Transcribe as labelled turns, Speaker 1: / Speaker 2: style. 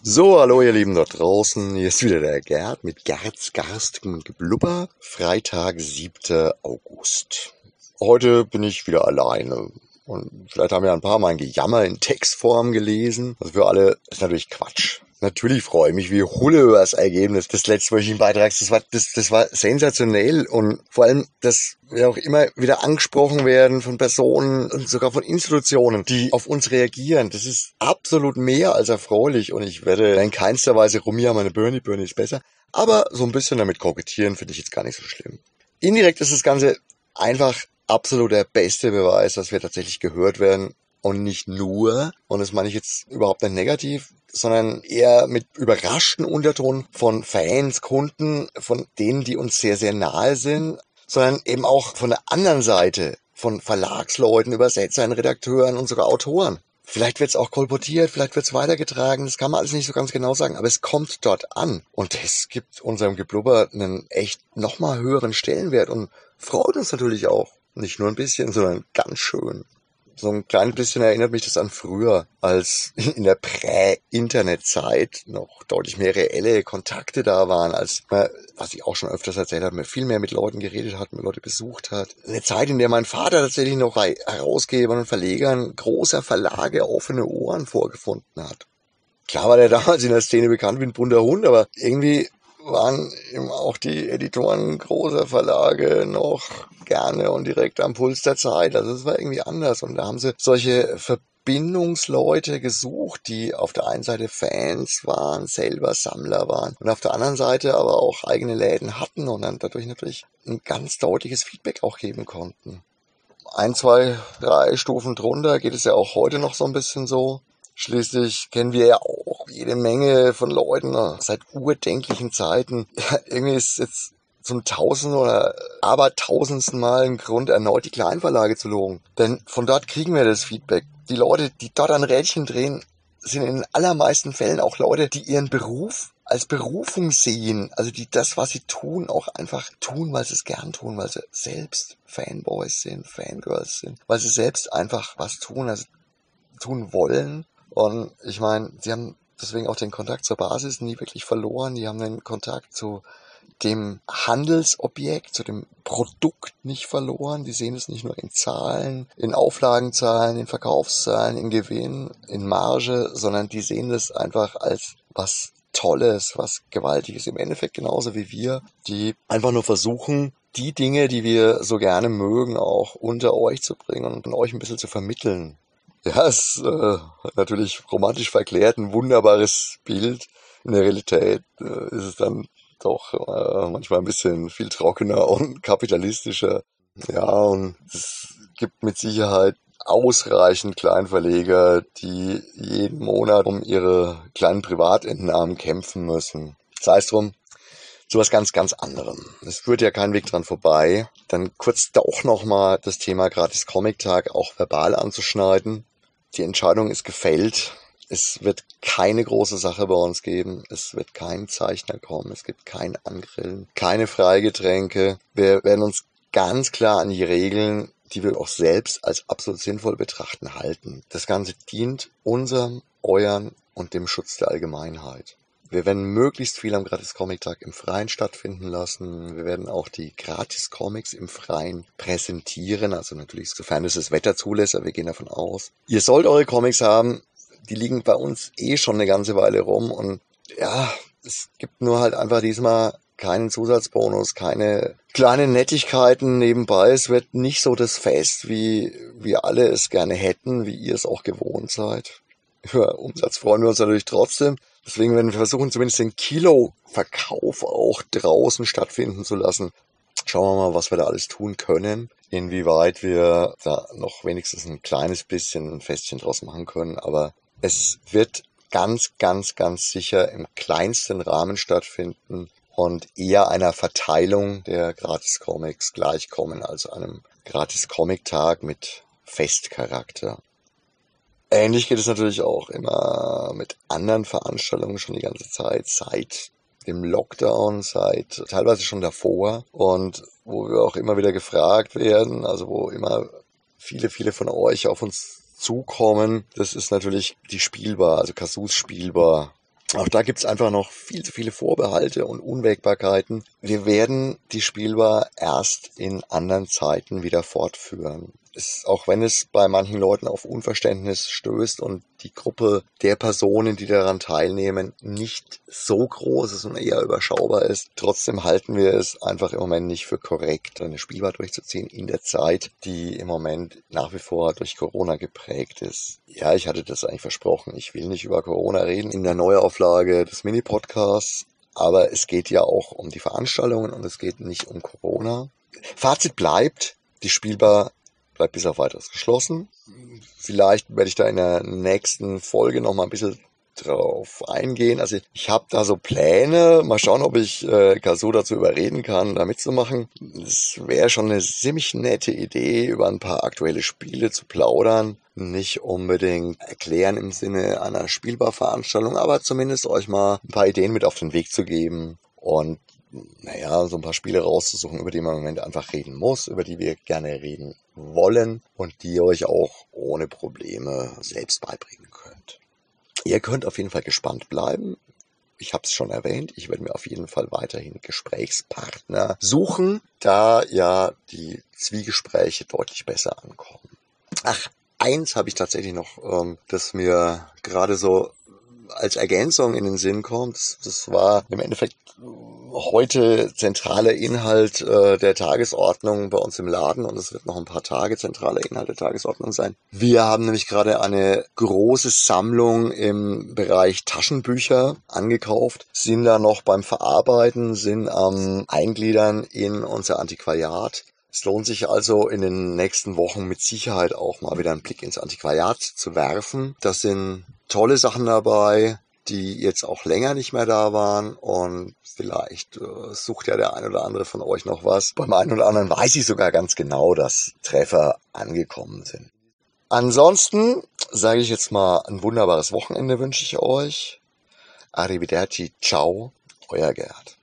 Speaker 1: So, hallo ihr Lieben dort draußen. Hier ist wieder der Gerd mit Gerds garstigem Geblubber. Freitag, 7. August. Heute bin ich wieder alleine. Und vielleicht haben ja ein paar mein Gejammer in Textform gelesen. Also für alle ist natürlich Quatsch. Natürlich freue ich mich wie Hulle über das Ergebnis des letztwöchigen Beitrags. Das war, das, das war sensationell und vor allem, dass wir auch immer wieder angesprochen werden von Personen und sogar von Institutionen, die auf uns reagieren. Das ist absolut mehr als erfreulich und ich werde in keinster Weise rumjammern, meine Bernie, Bernie ist besser. Aber so ein bisschen damit kokettieren finde ich jetzt gar nicht so schlimm. Indirekt ist das Ganze einfach absolut der beste Beweis, dass wir tatsächlich gehört werden und nicht nur, und das meine ich jetzt überhaupt nicht negativ, sondern eher mit überraschten Unterton von Fans, Kunden, von denen, die uns sehr, sehr nahe sind, sondern eben auch von der anderen Seite, von Verlagsleuten, Übersetzern, Redakteuren und sogar Autoren. Vielleicht wird es auch kolportiert, vielleicht wird es weitergetragen, das kann man alles nicht so ganz genau sagen, aber es kommt dort an. Und das gibt unserem Geblubber einen echt nochmal höheren Stellenwert und freut uns natürlich auch. Nicht nur ein bisschen, sondern ganz schön so ein kleines bisschen erinnert mich das an früher, als in der Prä-Internet-Zeit noch deutlich mehr reelle Kontakte da waren, als man, was ich auch schon öfters erzählt habe, man viel mehr mit Leuten geredet hat, mit Leute besucht hat. Eine Zeit, in der mein Vater tatsächlich noch bei Herausgebern und Verlegern großer Verlage offene Ohren vorgefunden hat. Klar war der damals in der Szene bekannt wie ein bunter Hund, aber irgendwie waren eben auch die Editoren großer Verlage noch gerne und direkt am Puls der Zeit. Also es war irgendwie anders und da haben sie solche Verbindungsleute gesucht, die auf der einen Seite Fans waren, selber Sammler waren und auf der anderen Seite aber auch eigene Läden hatten und dann dadurch natürlich ein ganz deutliches Feedback auch geben konnten. Ein, zwei, drei Stufen drunter geht es ja auch heute noch so ein bisschen so. Schließlich kennen wir ja auch jede Menge von Leuten seit urdenklichen Zeiten. Ja, irgendwie ist jetzt zum tausend oder aber tausendsten Mal ein Grund, erneut die Kleinverlage zu loben. Denn von dort kriegen wir das Feedback. Die Leute, die dort an Rädchen drehen, sind in den allermeisten Fällen auch Leute, die ihren Beruf als Berufung sehen, also die das, was sie tun, auch einfach tun, weil sie es gern tun, weil sie selbst Fanboys sind, Fangirls sind, weil sie selbst einfach was tun, also tun wollen und ich meine, sie haben deswegen auch den Kontakt zur Basis nie wirklich verloren. Die haben den Kontakt zu dem Handelsobjekt, zu dem Produkt nicht verloren. Die sehen es nicht nur in Zahlen, in Auflagenzahlen, in Verkaufszahlen, in Gewinn, in Marge, sondern die sehen es einfach als was Tolles, was Gewaltiges. Im Endeffekt genauso wie wir, die einfach nur versuchen, die Dinge, die wir so gerne mögen, auch unter euch zu bringen und euch ein bisschen zu vermitteln. Ja, es ist äh, natürlich romantisch verklärt, ein wunderbares Bild. In der Realität äh, ist es dann doch äh, manchmal ein bisschen viel trockener und kapitalistischer. Ja, und es gibt mit Sicherheit ausreichend Kleinverleger, die jeden Monat um ihre kleinen Privatentnahmen kämpfen müssen. Sei es drum, zu was ganz, ganz anderem. Es führt ja kein Weg dran vorbei. Dann kurz doch nochmal das Thema Gratis Comic Tag auch verbal anzuschneiden. Die Entscheidung ist gefällt. Es wird keine große Sache bei uns geben. Es wird kein Zeichner kommen. Es gibt kein Angrillen, keine Freigetränke. Wir werden uns ganz klar an die Regeln, die wir auch selbst als absolut sinnvoll betrachten, halten. Das Ganze dient unserem, euren und dem Schutz der Allgemeinheit. Wir werden möglichst viel am Gratis Comic Tag im Freien stattfinden lassen. Wir werden auch die Gratis Comics im Freien präsentieren. Also natürlich, sofern es das Wetter zulässt, aber wir gehen davon aus. Ihr sollt eure Comics haben. Die liegen bei uns eh schon eine ganze Weile rum und ja, es gibt nur halt einfach diesmal keinen Zusatzbonus, keine kleinen Nettigkeiten nebenbei. Es wird nicht so das Fest, wie wir alle es gerne hätten, wie ihr es auch gewohnt seid. Über Umsatz freuen wir uns natürlich trotzdem. Deswegen werden wir versuchen, zumindest den Kilo-Verkauf auch draußen stattfinden zu lassen. Schauen wir mal, was wir da alles tun können. Inwieweit wir da noch wenigstens ein kleines bisschen ein Festchen draus machen können. Aber es wird ganz, ganz, ganz sicher im kleinsten Rahmen stattfinden und eher einer Verteilung der Gratis-Comics gleichkommen als einem Gratis-Comic-Tag mit Festcharakter. Ähnlich geht es natürlich auch immer mit anderen Veranstaltungen schon die ganze Zeit, seit dem Lockdown, seit teilweise schon davor und wo wir auch immer wieder gefragt werden, also wo immer viele, viele von euch auf uns zukommen. Das ist natürlich die Spielbar, also Kasus Spielbar. Auch da gibt's einfach noch viel zu viele Vorbehalte und Unwägbarkeiten. Wir werden die Spielbar erst in anderen Zeiten wieder fortführen es, auch wenn es bei manchen Leuten auf Unverständnis stößt und die Gruppe der Personen, die daran teilnehmen, nicht so groß ist und eher überschaubar ist, trotzdem halten wir es einfach im Moment nicht für korrekt, eine Spielbar durchzuziehen in der Zeit, die im Moment nach wie vor durch Corona geprägt ist. Ja, ich hatte das eigentlich versprochen. Ich will nicht über Corona reden in der Neuauflage des Mini-Podcasts. Aber es geht ja auch um die Veranstaltungen und es geht nicht um Corona. Fazit bleibt, die Spielbar bleibt bis auf weiteres geschlossen. Vielleicht werde ich da in der nächsten Folge noch mal ein bisschen drauf eingehen. Also ich habe da so Pläne. Mal schauen, ob ich äh, Kasu dazu überreden kann, da mitzumachen. Es wäre schon eine ziemlich nette Idee, über ein paar aktuelle Spiele zu plaudern. Nicht unbedingt erklären im Sinne einer Spielbarveranstaltung, aber zumindest euch mal ein paar Ideen mit auf den Weg zu geben. Und naja, so ein paar Spiele rauszusuchen, über die man im Moment einfach reden muss, über die wir gerne reden wollen und die ihr euch auch ohne Probleme selbst beibringen könnt. Ihr könnt auf jeden Fall gespannt bleiben. Ich habe es schon erwähnt, ich werde mir auf jeden Fall weiterhin Gesprächspartner suchen, da ja die Zwiegespräche deutlich besser ankommen. Ach, eins habe ich tatsächlich noch, ähm, das mir gerade so als Ergänzung in den Sinn kommt. Das war im Endeffekt heute zentraler Inhalt äh, der Tagesordnung bei uns im Laden und es wird noch ein paar Tage zentraler Inhalt der Tagesordnung sein. Wir haben nämlich gerade eine große Sammlung im Bereich Taschenbücher angekauft, sind da noch beim Verarbeiten, sind am Eingliedern in unser Antiquariat. Es lohnt sich also in den nächsten Wochen mit Sicherheit auch mal wieder einen Blick ins Antiquariat zu werfen. Das sind tolle Sachen dabei, die jetzt auch länger nicht mehr da waren und vielleicht äh, sucht ja der ein oder andere von euch noch was. Beim einen oder anderen weiß ich sogar ganz genau, dass Treffer angekommen sind. Ansonsten sage ich jetzt mal ein wunderbares Wochenende wünsche ich euch. Arrivederci, ciao, euer Gerd.